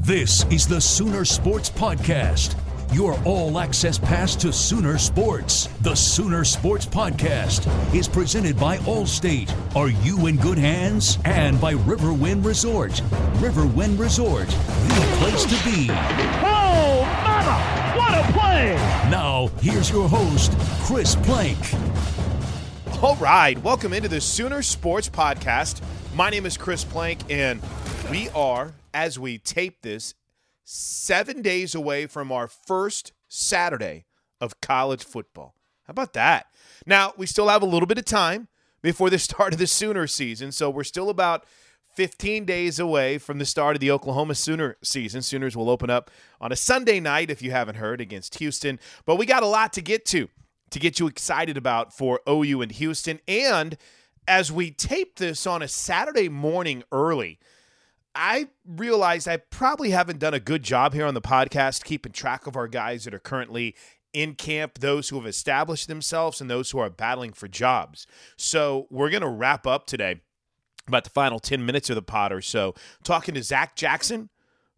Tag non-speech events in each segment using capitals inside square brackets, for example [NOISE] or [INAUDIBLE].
This is the Sooner Sports Podcast, your all access pass to Sooner Sports. The Sooner Sports Podcast is presented by Allstate. Are you in good hands? And by Riverwind Resort. Riverwind Resort, the place to be. Oh, mama! What a play! Now, here's your host, Chris Plank. All right, welcome into the Sooner Sports Podcast. My name is Chris Plank, and we are, as we tape this, seven days away from our first Saturday of college football. How about that? Now, we still have a little bit of time before the [LAUGHS] start of the Sooner season, so we're still about 15 days away from the start of the Oklahoma Sooner season. Sooners will open up on a Sunday night, if you haven't heard, against Houston. But we got a lot to get to, to get you excited about for OU and Houston. And as we tape this on a Saturday morning early, I realized I probably haven't done a good job here on the podcast keeping track of our guys that are currently in camp, those who have established themselves, and those who are battling for jobs. So we're going to wrap up today about the final 10 minutes of the pod or so, talking to Zach Jackson,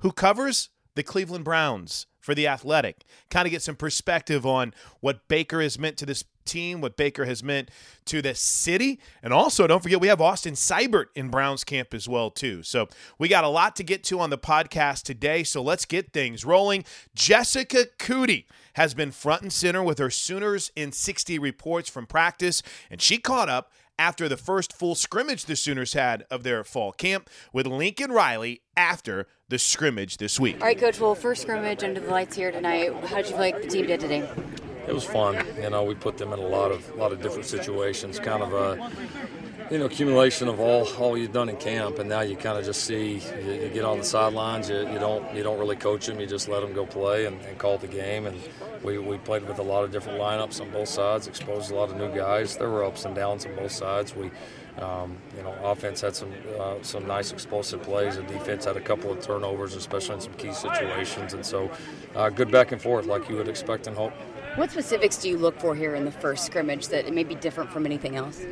who covers the Cleveland Browns for the Athletic. Kind of get some perspective on what Baker has meant to this team, what Baker has meant to the city, and also don't forget we have Austin Seibert in Browns camp as well too. So we got a lot to get to on the podcast today. So let's get things rolling. Jessica Coody has been front and center with her Sooners in 60 reports from practice, and she caught up after the first full scrimmage the Sooners had of their fall camp with Lincoln Riley after the scrimmage this week. All right, Coach. Well, first scrimmage under the lights here tonight. How did you feel like the team did today? It was fun. You know, we put them in a lot of a lot of different situations. Kind of a you know accumulation of all all you've done in camp, and now you kind of just see you, you get on the sidelines. You, you don't you don't really coach them. You just let them go play and, and call the game. And we, we played with a lot of different lineups on both sides. Exposed a lot of new guys. There were ups and downs on both sides. We um, you know, offense had some uh, some nice explosive plays. The defense had a couple of turnovers, especially in some key situations, and so uh, good back and forth, like you would expect and hope. What specifics do you look for here in the first scrimmage that it may be different from anything else?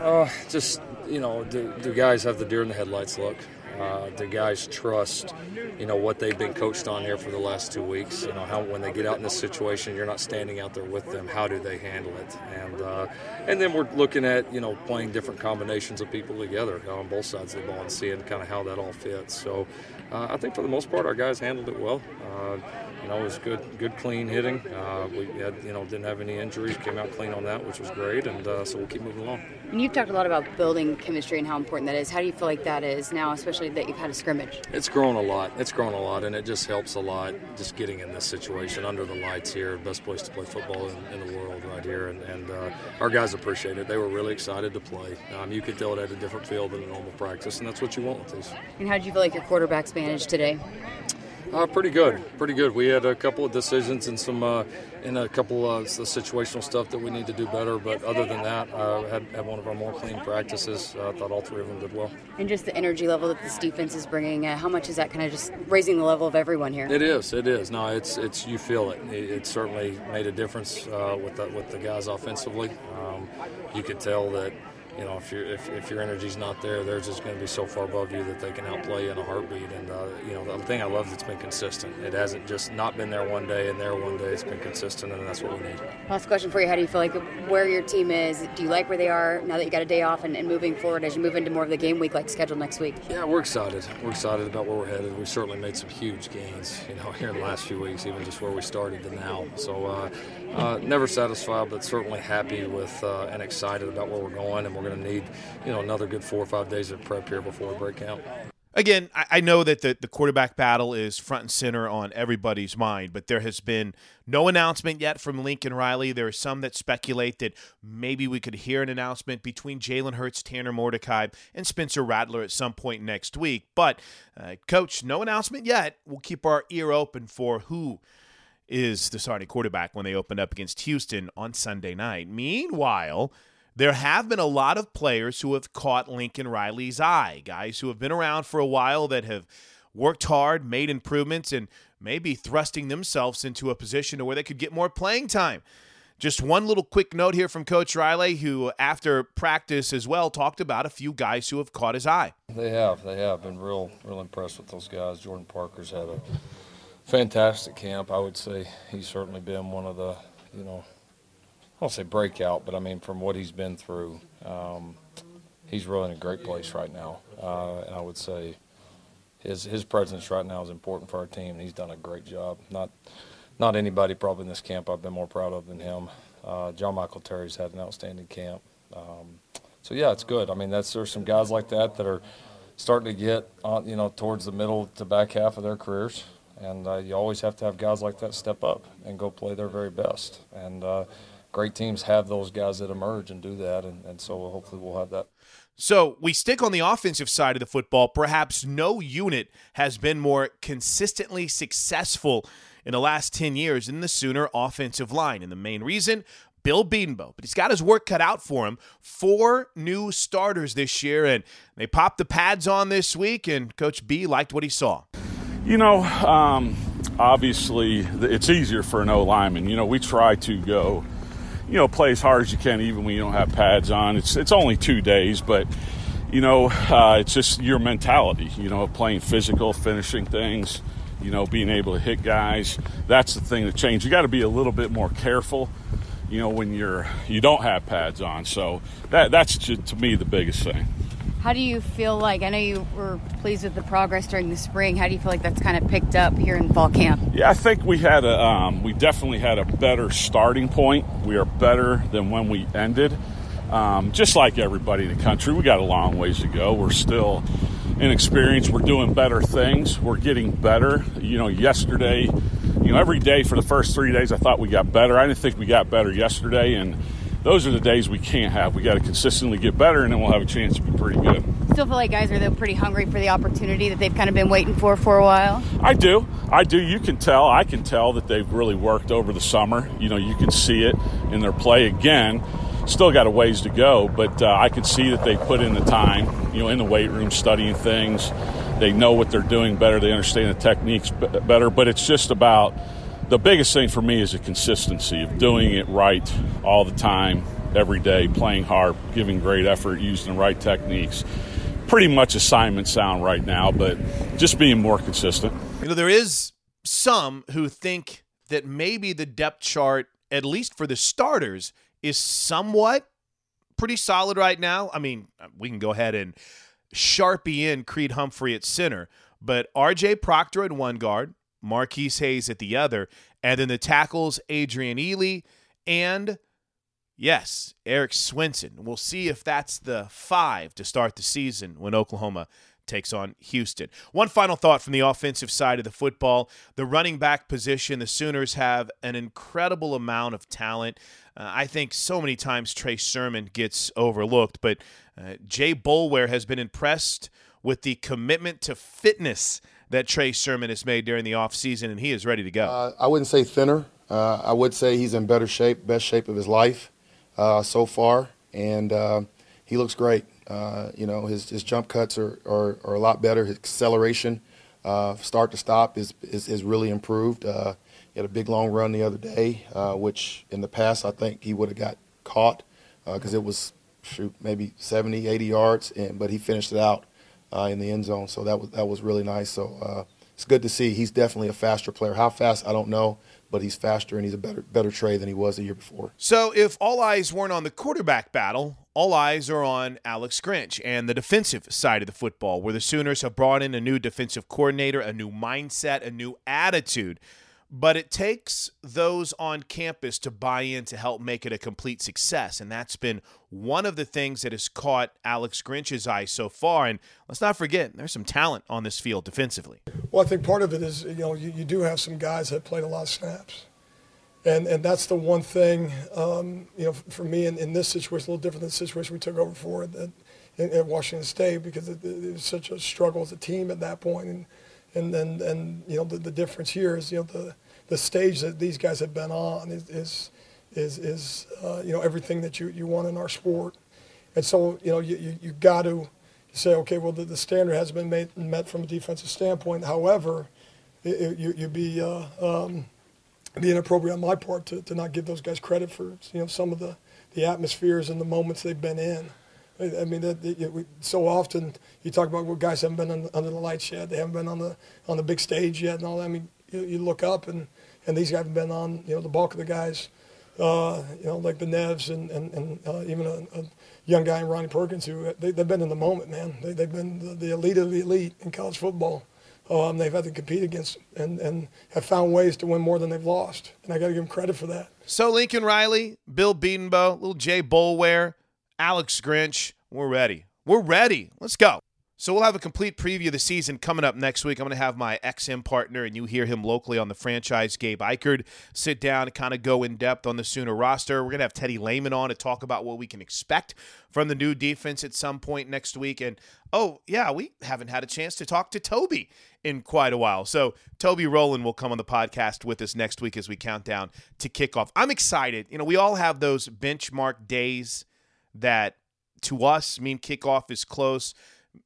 Uh, just you know, do, do guys have the deer in the headlights look? Uh, the guys trust, you know, what they've been coached on here for the last two weeks. You know, how when they get out in this situation, you're not standing out there with them. How do they handle it? And uh, and then we're looking at you know playing different combinations of people together on both sides of the ball and seeing kind of how that all fits. So uh, I think for the most part, our guys handled it well. You know, it was good, good, clean hitting. Uh, we had, you know, didn't have any injuries. Came out clean on that, which was great, and uh, so we'll keep moving along. And you've talked a lot about building chemistry and how important that is. How do you feel like that is now, especially that you've had a scrimmage? It's grown a lot. It's grown a lot, and it just helps a lot. Just getting in this situation under the lights here, best place to play football in, in the world, right here, and, and uh, our guys appreciate it. They were really excited to play. Um, you could tell it had a different feel than a normal practice, and that's what you want with these. And how did you feel like your quarterbacks managed today? Uh, pretty good, pretty good. We had a couple of decisions and some uh, and a couple of the situational stuff that we need to do better. But other than that, uh, had, had one of our more clean practices. I thought all three of them did well. And just the energy level that this defense is bringing, uh, how much is that kind of just raising the level of everyone here? It is, it is. No, it's it's you feel it. It, it certainly made a difference uh, with the, with the guys offensively. Um, you could tell that you know, if, your if, if your energy's not there, they're just going to be so far above you that they can outplay you in a heartbeat. And, uh, you know, the thing I love is it's been consistent. It hasn't just not been there one day and there one day. It's been consistent, and that's what we need. Last question for you. How do you feel like where your team is? Do you like where they are now that you got a day off and, and moving forward as you move into more of the game week like scheduled next week? Yeah, we're excited. We're excited about where we're headed. We've certainly made some huge gains, you know, [LAUGHS] here in the last few weeks, even just where we started to now. So, uh, uh, never satisfied, but certainly happy with uh, and excited about where we're going, and we're going to need you know another good four or five days of prep here before we break camp. Again, I know that the, the quarterback battle is front and center on everybody's mind, but there has been no announcement yet from Lincoln Riley. There are some that speculate that maybe we could hear an announcement between Jalen Hurts, Tanner Mordecai, and Spencer Rattler at some point next week. But, uh, Coach, no announcement yet. We'll keep our ear open for who is the starting quarterback when they opened up against Houston on Sunday night. Meanwhile, there have been a lot of players who have caught Lincoln Riley's eye, guys who have been around for a while that have worked hard, made improvements, and maybe thrusting themselves into a position to where they could get more playing time. Just one little quick note here from Coach Riley, who after practice as well talked about a few guys who have caught his eye. They have, they have been real, real impressed with those guys. Jordan Parker's had a fantastic camp. I would say he's certainly been one of the, you know, I don't say breakout, but I mean from what he's been through, um, he's really in a great place right now. Uh, and I would say his his presence right now is important for our team. And he's done a great job. Not not anybody probably in this camp I've been more proud of than him. Uh, John Michael Terry's had an outstanding camp. Um, so yeah, it's good. I mean, that's there's some guys like that that are starting to get on, you know towards the middle to back half of their careers, and uh, you always have to have guys like that step up and go play their very best. And uh, great teams have those guys that emerge and do that, and, and so hopefully we'll have that. So we stick on the offensive side of the football. Perhaps no unit has been more consistently successful in the last 10 years than the Sooner offensive line. And the main reason, Bill Bedenbaugh. But he's got his work cut out for him. Four new starters this year, and they popped the pads on this week, and Coach B liked what he saw. You know, um, obviously, it's easier for an O lineman. You know, we try to go – you know, play as hard as you can, even when you don't have pads on. It's it's only two days, but you know, uh, it's just your mentality. You know, playing physical, finishing things. You know, being able to hit guys. That's the thing that changed. You got to be a little bit more careful. You know, when you're you don't have pads on. So that that's just, to me the biggest thing. How do you feel like? I know you were pleased with the progress during the spring. How do you feel like that's kind of picked up here in fall camp? Yeah, I think we had a um, we definitely had a better starting point. We are better than when we ended. Um, just like everybody in the country, we got a long ways to go. We're still inexperienced. We're doing better things. We're getting better. You know, yesterday, you know, every day for the first three days, I thought we got better. I didn't think we got better yesterday, and those are the days we can't have. We got to consistently get better, and then we'll have a chance to be pretty good. Still feel like guys are though pretty hungry for the opportunity that they've kind of been waiting for for a while. I do, I do. You can tell. I can tell that they've really worked over the summer. You know, you can see it in their play again. Still got a ways to go, but uh, I can see that they put in the time. You know, in the weight room, studying things. They know what they're doing better. They understand the techniques better. But it's just about the biggest thing for me is the consistency of doing it right all the time, every day, playing hard, giving great effort, using the right techniques. Pretty much assignment sound right now, but just being more consistent. You know, there is some who think that maybe the depth chart, at least for the starters, is somewhat pretty solid right now. I mean, we can go ahead and sharpie in Creed Humphrey at center, but RJ Proctor at one guard, Marquis Hayes at the other, and then the tackles Adrian Ealy and yes, Erik Swenson. We'll see if that's the five to start the season when Oklahoma takes on Houston. One final thought from the offensive side of the football the running back position. The Sooners have an incredible amount of talent. Uh, I think so many times Trey Sermon gets overlooked, but uh, Jay Boulware has been impressed with the commitment to fitness that Trey Sermon has made during the offseason, and he is ready to go. Uh, I wouldn't say thinner. Uh, I would say he's in better shape, best shape of his life uh, so far, and uh, he looks great. Uh, you know, his, his jump cuts are, are, are a lot better. His acceleration, uh, start to stop, is, is, is really improved. he had a big long run the other day, which in the past I think he would have got caught because it was shoot maybe 70, 80 yards, and but he finished it out Uh, in the end zone. So that was that was really nice. So uh, it's good to see. He's definitely a faster player. How fast, I don't know but he's faster and he's a better better Trey than he was the year before. So if all eyes weren't on the quarterback battle, all eyes are on Alex Grinch and the defensive side of the football, where the Sooners have brought in a new defensive coordinator, a new mindset, a new attitude but it takes those on campus to buy in to help make it a complete success. And that's been one of the things that has caught Alex Grinch's eye so far. And let's not forget, there's some talent on this field defensively. Well, I think part of it is, you know, you, you do have some guys that played a lot of snaps. And, and that's the one thing, um, you know, for me in, in this situation, a little different than the situation we took over for at, at Washington State because it, it, was such a struggle as a team at that point. And, and then, and, you know, the, the difference here is, you know, the, the stage that these guys have been on is, is, is, is uh, you know, everything that you, you want in our sport. And so, you know, you, you, you got to say, okay, well, the, the standard has been made, met from a defensive standpoint. However, it, you, you'd be, uh, um, be inappropriate on my part to, to not give those guys credit for, you know, some of the, the atmospheres and the moments they've been in. I mean, that, that, we, so often you talk about well, guys haven't been on, under the lights yet. They haven't been on the on the big stage yet, and all that. I mean, you, you look up and, and these guys have been on. You know, the bulk of the guys, uh, you know, like the Nevs and and, and uh, even a, a, young guy in Ronnie Perkins who they, have been in the moment, man. They, have been the, the, elite of the elite in college football. Um, they've had to compete against and, and have found ways to win more than they've lost, and I got to give them credit for that. So Lincoln Riley, Bill Bedenbaugh, little Jay Boulware, Alex Grinch we're ready. We're ready. Let's go. So we'll have a complete preview of the season coming up next week. I'm going to have my XM partner, and you hear him locally on the franchise, Gabe Ikard, sit down and kind of go in depth on the Sooner roster. We're going to have Teddy Lehman on to talk about what we can expect from the new defense at some point next week. And oh yeah, we haven't had a chance to talk to Toby in quite a while. So Toby Rowland will come on the podcast with us next week as we count down to kickoff. I'm excited. You know, we all have those benchmark days that to us mean kickoff is close.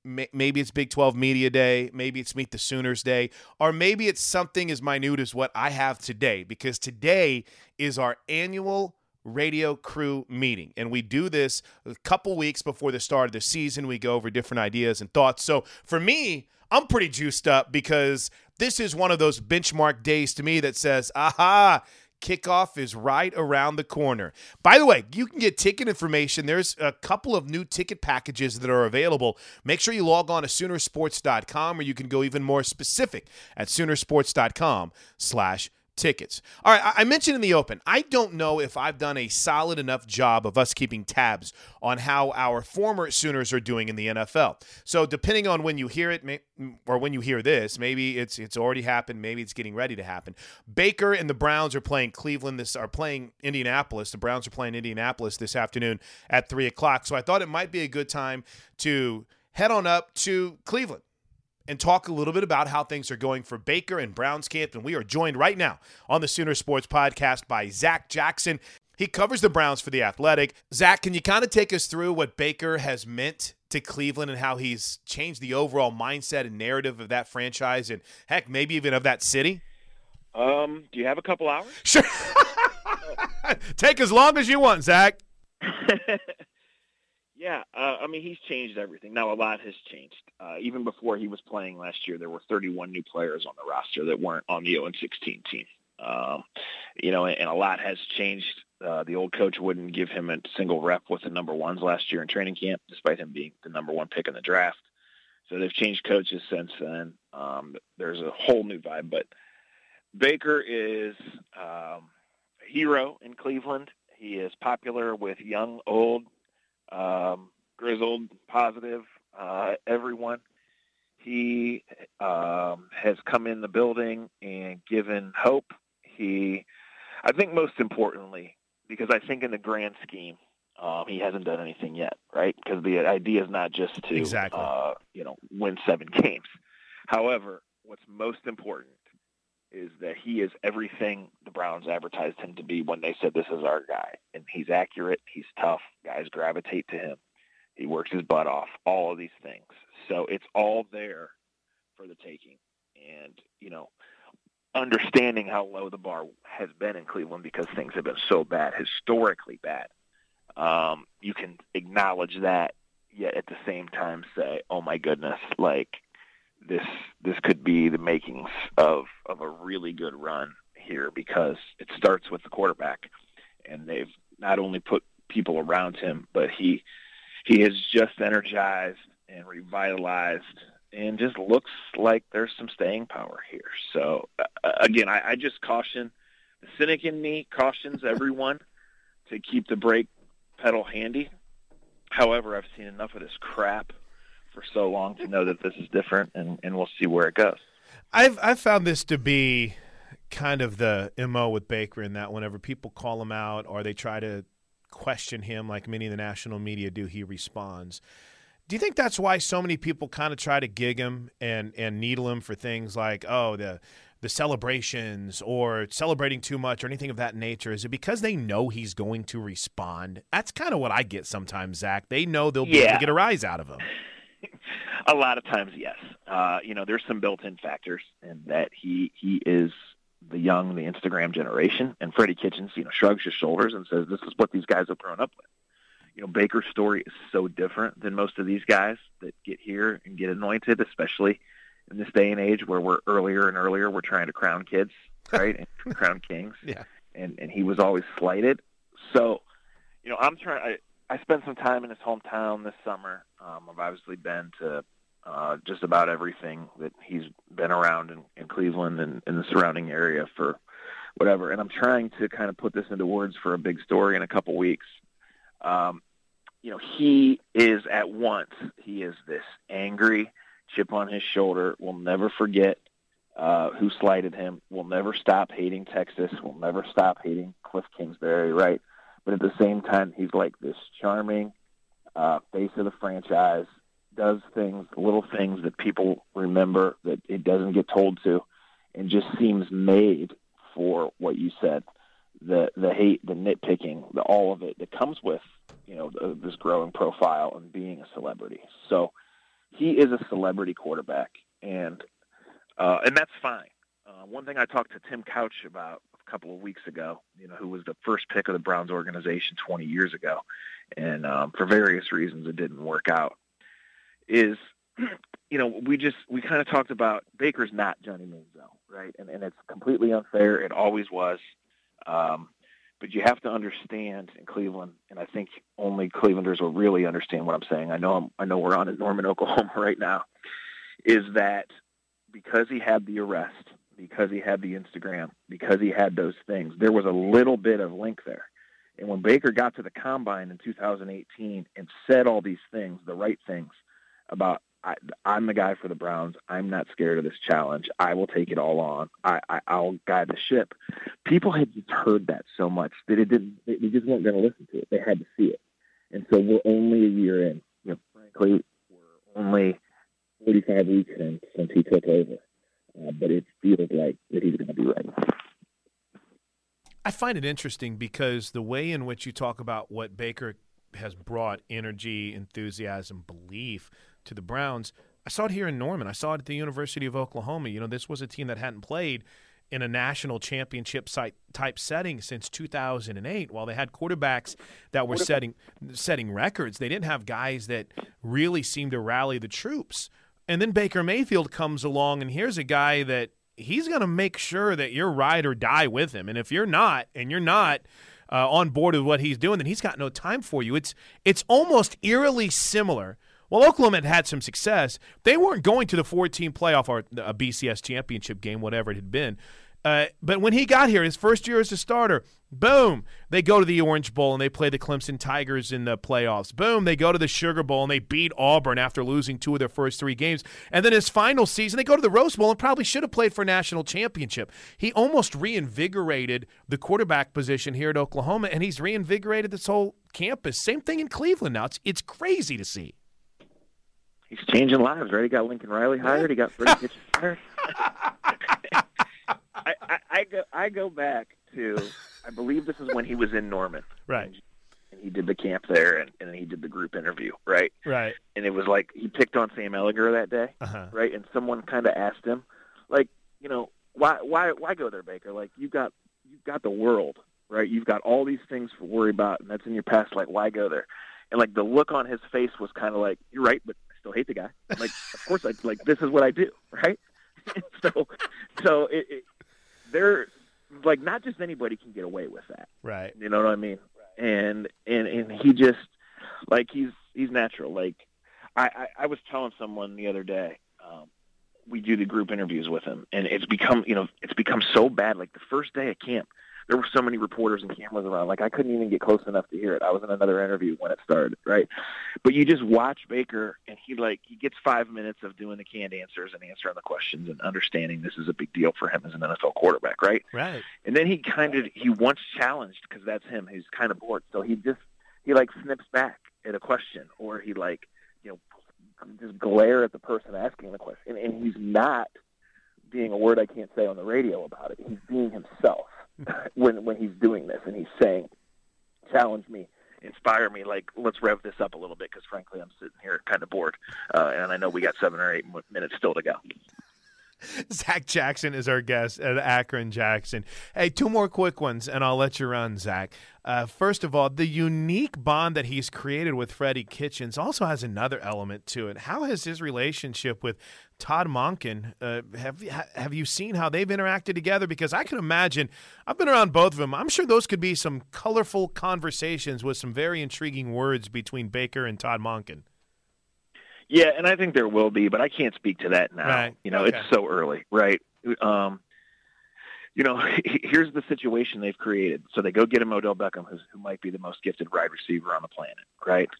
Maybe it's Big 12 Media Day. Maybe it's Meet the Sooners Day. Or maybe it's something as minute as what I have today, because today is our annual radio crew meeting. And we do this a couple weeks before the start of the season. We go over different ideas and thoughts. So for me, I'm pretty juiced up because this is one of those benchmark days to me that says, aha, kickoff is right around the corner. By the way, you can get ticket information. There's a couple of new ticket packages that are available. Make sure you log on to Soonersports.com, or you can go even more specific at Soonersports.com slash tickets. All right, I mentioned in the open, I don't know if I've done a solid enough job of us keeping tabs on how our former Sooners are doing in the NFL. So depending on when you hear it or when you hear this, maybe it's it's already happened, maybe it's getting ready to happen. Baker and the Browns are playing Cleveland. This are playing Indianapolis. The Browns are playing Indianapolis this afternoon at three o'clock. So I thought it might be a good time to head on up to Cleveland and talk a little bit about how things are going for Baker and Browns camp. And we are joined right now on the Sooner Sports Podcast by Zach Jackson. He covers the Browns for The Athletic. Zach, can you kind of take us through what Baker has meant to Cleveland and how he's changed the overall mindset and narrative of that franchise and, heck, maybe even of that city? Um, do you have a couple hours? Sure. [LAUGHS] Take as long as you want, Zach. [LAUGHS] Yeah, uh, I mean he's changed everything. Now a lot has changed. Uh, even before he was playing last year, there were 31 new players on the roster that weren't on the 0 16 team. Um, you know, and, and a lot has changed. Uh, the old coach wouldn't give him a single rep with the number ones last year in training camp, despite him being the number one pick in the draft. So they've changed coaches since then. Um, there's a whole new vibe, but Baker is um, a hero in Cleveland. He is popular with young, old, um, grizzled, positive, uh, everyone. He um, has come in the building and given hope. He, I think, most importantly, because I think in the grand scheme, um, he hasn't done anything yet, right? Because the idea is not just to, exactly. uh, you know, win seven games. However, what's most important is that he is everything the Browns advertised him to be when they said this is our guy. And he's accurate, he's tough, guys gravitate to him. He works his butt off, all of these things. So it's all there for the taking. And, you know, understanding how low the bar has been in Cleveland because things have been so bad, historically bad. Um, you can acknowledge that, yet at the same time say, "Oh my goodness, like this this could be the makings of of a really good run here because it starts with the quarterback, and they've not only put people around him, but he he has just energized and revitalized and just looks like there's some staying power here. So uh, again, I, I just caution the cynic in me cautions everyone to keep the brake pedal handy. However, I've seen enough of this crap for so long to know that this is different, and, and we'll see where it goes. I've I've found this to be kind of the mo with Baker in that whenever people call him out or they try to question him, like many of the national media do, he responds. Do you think that's why so many people kind of try to gig him and and needle him for things like oh the the celebrations or celebrating too much or anything of that nature? Is it because they know he's going to respond? That's kind of what I get sometimes, Zach. They know they'll be yeah. able to get a rise out of him. A lot of times, yes. Uh, you know, there's some built-in factors, and that he he is the young, the Instagram generation, and Freddie Kitchens, you know, shrugs his shoulders and says, "This is what these guys have grown up with." You know, Baker's story is so different than most of these guys that get here and get anointed, especially in this day and age where we're earlier and earlier we're trying to crown kids, [LAUGHS] right, and crown kings. Yeah. And and he was always slighted. So, you know, I'm trying. I spent some time in his hometown this summer. Um, I've obviously been to uh, just about everything that he's been around in, in Cleveland and in the surrounding area for whatever. And I'm trying to kind of put this into words for a big story in a couple weeks. Um, you know, he is at once, he is this angry chip on his shoulder, will never forget uh, who slighted him, will never stop hating Texas, will never stop hating Cliff Kingsbury, right? but at the same time, he's like this charming uh, face of the franchise. Does things, little things that people remember that it doesn't get told to, and just seems made for what you said. The the hate, the nitpicking, the all of it that comes with you know this growing profile and being a celebrity. So he is a celebrity quarterback, and uh, and that's fine. Uh, one thing I talked to Tim Couch about a couple of weeks ago, you know, who was the first pick of the Browns organization 20 years ago. And um, for various reasons, it didn't work out. Is, [CLEARS THROAT] you know, we just, we kind of talked about Baker's not Johnny Manziel, right? And, and it's completely unfair. It always was. Um, but you have to understand in Cleveland, and I think only Clevelanders will really understand what I'm saying. I know I'm, I know we're on in Norman, [LAUGHS] Oklahoma right now. Is that because he had the arrest, because he had the Instagram, because he had those things. There was a little bit of link there. And when Baker got to the combine in 2018 and said all these things, the right things about I, am the guy for the Browns. I'm not scared of this challenge. I will take it all on. I, I, I'll guide the ship. People had just heard that so much that it didn't. They just weren't going to listen to it. They had to see it. And so we're only a year in. You know, frankly, we're only 45 weeks in since he took over uh, but it feels like that he's going to be right. I find it interesting because the way in which you talk about what Baker has brought energy, enthusiasm, belief to the Browns. I saw it here in Norman. I saw it at the University of Oklahoma. You know, this was a team that hadn't played in a national championship site type setting since 2008. While they had quarterbacks that were setting setting records, they didn't have guys that really seemed to rally the troops. And then Baker Mayfield comes along, and here's a guy that he's going to make sure that you're ride or die with him. And if you're not, and you're not uh, on board with what he's doing, then he's got no time for you. It's it's almost eerily similar. Well, Oklahoma had had some success. They weren't going to the 14 playoff or a BCS championship game, whatever it had been. Uh, but when he got here, his first year as a starter, boom, they go to the Orange Bowl and they play the Clemson Tigers in the playoffs. Boom, they go to the Sugar Bowl and they beat Auburn after losing two of their first three games. And then his final season, they go to the Rose Bowl and probably should have played for national championship. He almost reinvigorated the quarterback position here at Oklahoma, and he's reinvigorated this whole campus. Same thing in Cleveland now. It's, it's crazy to see he's changing lives, right? He got Lincoln Riley hired. He got Freddie Kitchens [LAUGHS] hired. I, I, I go I go back to I believe this is when he was in Norman. Right. And he did the camp there and, and he did the group interview, right? Right. And it was like he picked on Sam Ehlinger that day, Uh-huh. right? And someone kind of asked him, like, you know, why why why go there, Baker? Like you've got you've got the world, right? You've got all these things to worry about, and that's in your past. Like, why go there? And like the look on his face was kind of like, you're right, but still hate the guy. Like, of course I like. This is what I do, [LAUGHS] right? [LAUGHS] so, so it, it they're like not just anybody can get away with that. Right. You know what I mean? And and and he just like he's he's natural. Like I I, I was telling someone the other day. Um, we do the group interviews with him, and it's become you know it's become so bad. Like the first day of camp, there were so many reporters and cameras around. Like I couldn't even get close enough to hear it. I was in another interview when it started, right? But you just watch Baker, and he like he gets five minutes of doing the canned answers and answering the questions and understanding this is a big deal for him as an NFL quarterback, right? Right. And then he kind of he once challenged because that's him. He's kind of bored, so he just he like snips back at a question, or he like you know just glare at the person asking the question, and he's not being a word I can't say on the radio about it. He's being himself [LAUGHS] when when he's doing this, and he's saying, "Challenge me." Inspire me, like let's rev this up a little bit because frankly I'm sitting here kind of bored, uh, and I know we got seven or eight minutes still to go. [LAUGHS] Zach Jackson is our guest at Akron Jackson. Hey, two more quick ones, and I'll let you run, Zach. Uh, first of all, the unique bond that he's created with Freddie Kitchens also has another element to it. How has his relationship with Todd Monken? Uh, have have you seen how they've interacted together? Because I can imagine, I've been around both of them. I'm sure those could be some colorful conversations with some very intriguing words between Baker and Todd Monken. Yeah, and I think there will be, but I can't speak to that now. Right. You know, Okay. it's so early, right? Um, you know, [LAUGHS] here's the situation they've created. So they go get him Odell Beckham, who's, who might be the most gifted wide receiver on the planet, right?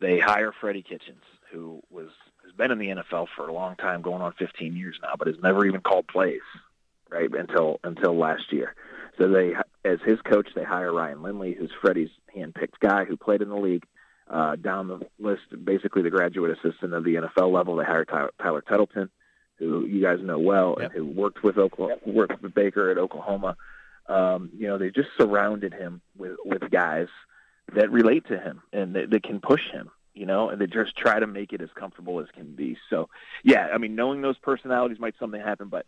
They hire Freddie Kitchens, who was has been in the NFL for a long time, going on 15 years now, but has never even called plays, right? Until until last year. So they, as his coach, they hire Ryan Lindley, who's Freddie's handpicked guy who played in the league. Uh, down the list, basically the graduate assistant of the NFL level, they hired Tyler, Tyler Tettleton, who you guys know well, and who worked with Oklahoma, worked with Baker at Oklahoma. Um, you know, they just surrounded him with with guys that relate to him and that, that can push him. You know, and they just try to make it as comfortable as can be. So, yeah, I mean, knowing those personalities might something happen, but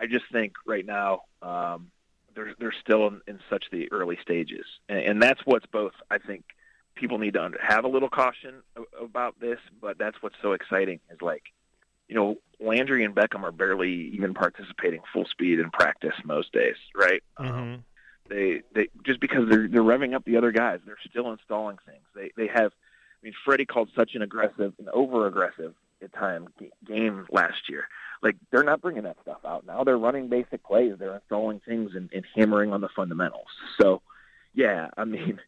I just think right now um, they're they're still in, in such the early stages, and, and that's what's both I think people need to have a little caution about this, but that's what's so exciting is like, you know, Landry and Beckham are barely even participating full speed in practice most days, right? Mm-hmm. They they just because they're they're revving up the other guys, they're still installing things. They they have, I mean, Freddie called such an aggressive and over aggressive at time game last year. Like they're not bringing that stuff out now. They're running basic plays. They're installing things and, and hammering on the fundamentals. So, yeah, I mean,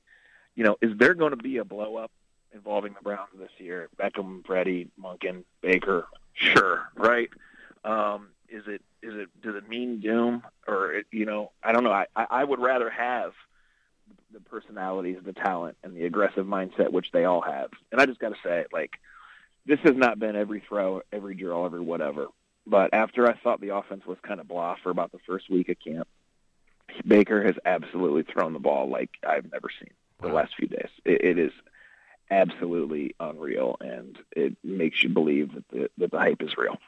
you know, is there going to be a blow up involving the Browns this year? Beckham, Freddie, Monken, Baker, sure, right? Um, is it is it does it mean doom or it, you know I don't know. I I I would rather have the personalities, the talent, and the aggressive mindset which they all have. And I just got to say, like, this has not been every throw, every drill, every whatever. But after I thought the offense was kind of blah for about the first week of camp, Baker has absolutely thrown the ball like I've never seen the last few days. It, it is absolutely unreal, and it makes you believe that the, that the hype is real.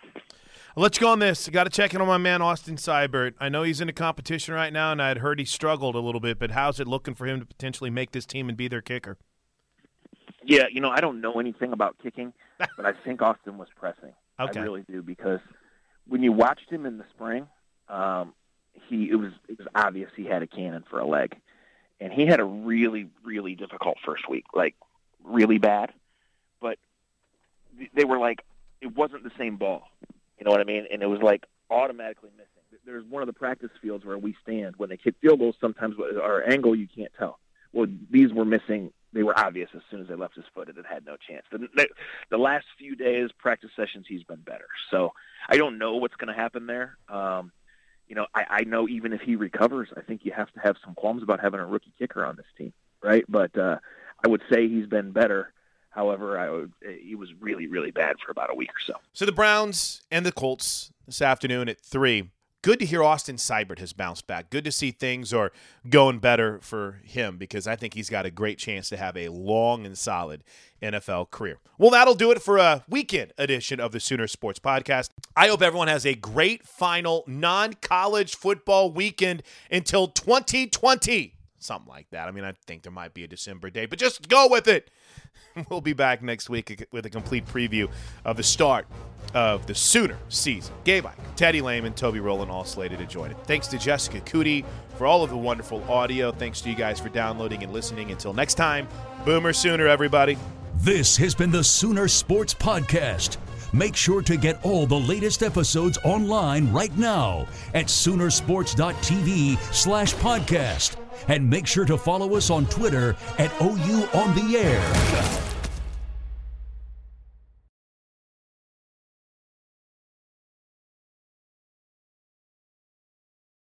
Let's go on this. Got to check in on my man Austin Seibert. I know he's in a competition right now, and I had heard he struggled a little bit. But how's it looking for him to potentially make this team and be their kicker? Yeah, you know, I don't know anything about kicking, [LAUGHS] but I think Austin was pressing. Okay. I really do because when you watched him in the spring, um, he it was it was obvious he had a cannon for a leg, and he had a really really difficult first week, like really bad. But they were like it wasn't the same ball, you know what I mean? And it was like automatically missing. There's one of the practice fields where we stand when they kick field goals. Sometimes our angle you can't tell. Well, these were missing. They were obvious as soon as they left his foot. And it had no chance. The, the, the last few days, practice sessions, he's been better. So I don't know what's going to happen there. Um, you know, I, I know even if he recovers, I think you have to have some qualms about having a rookie kicker on this team, right? But uh, I would say he's been better. However, I would, he was really, really bad for about a week or so. So the Browns and the Colts, this afternoon at 3. Good to hear Austin Seibert has bounced back. Good to see things are going better for him because I think he's got a great chance to have a long and solid NFL career. Well, that'll do it for a weekend edition of the Sooner Sports Podcast. I hope everyone has a great final non college football weekend until 2020. Something like that. I mean, I think there might be a December day, but just go with it. [LAUGHS] We'll be back next week with a complete preview of the start of the Sooner season. Gabe Ike, Teddy Lehman, Toby Rowland, all slated to join it. Thanks to Jessica Coody for all of the wonderful audio. Thanks to you guys for downloading and listening. Until next time, Boomer Sooner, everybody. This has been the Sooner Sports Podcast. Make sure to get all the latest episodes online right now at Soonersports.tv slash podcast. And make sure to follow us on Twitter at OU On The Air.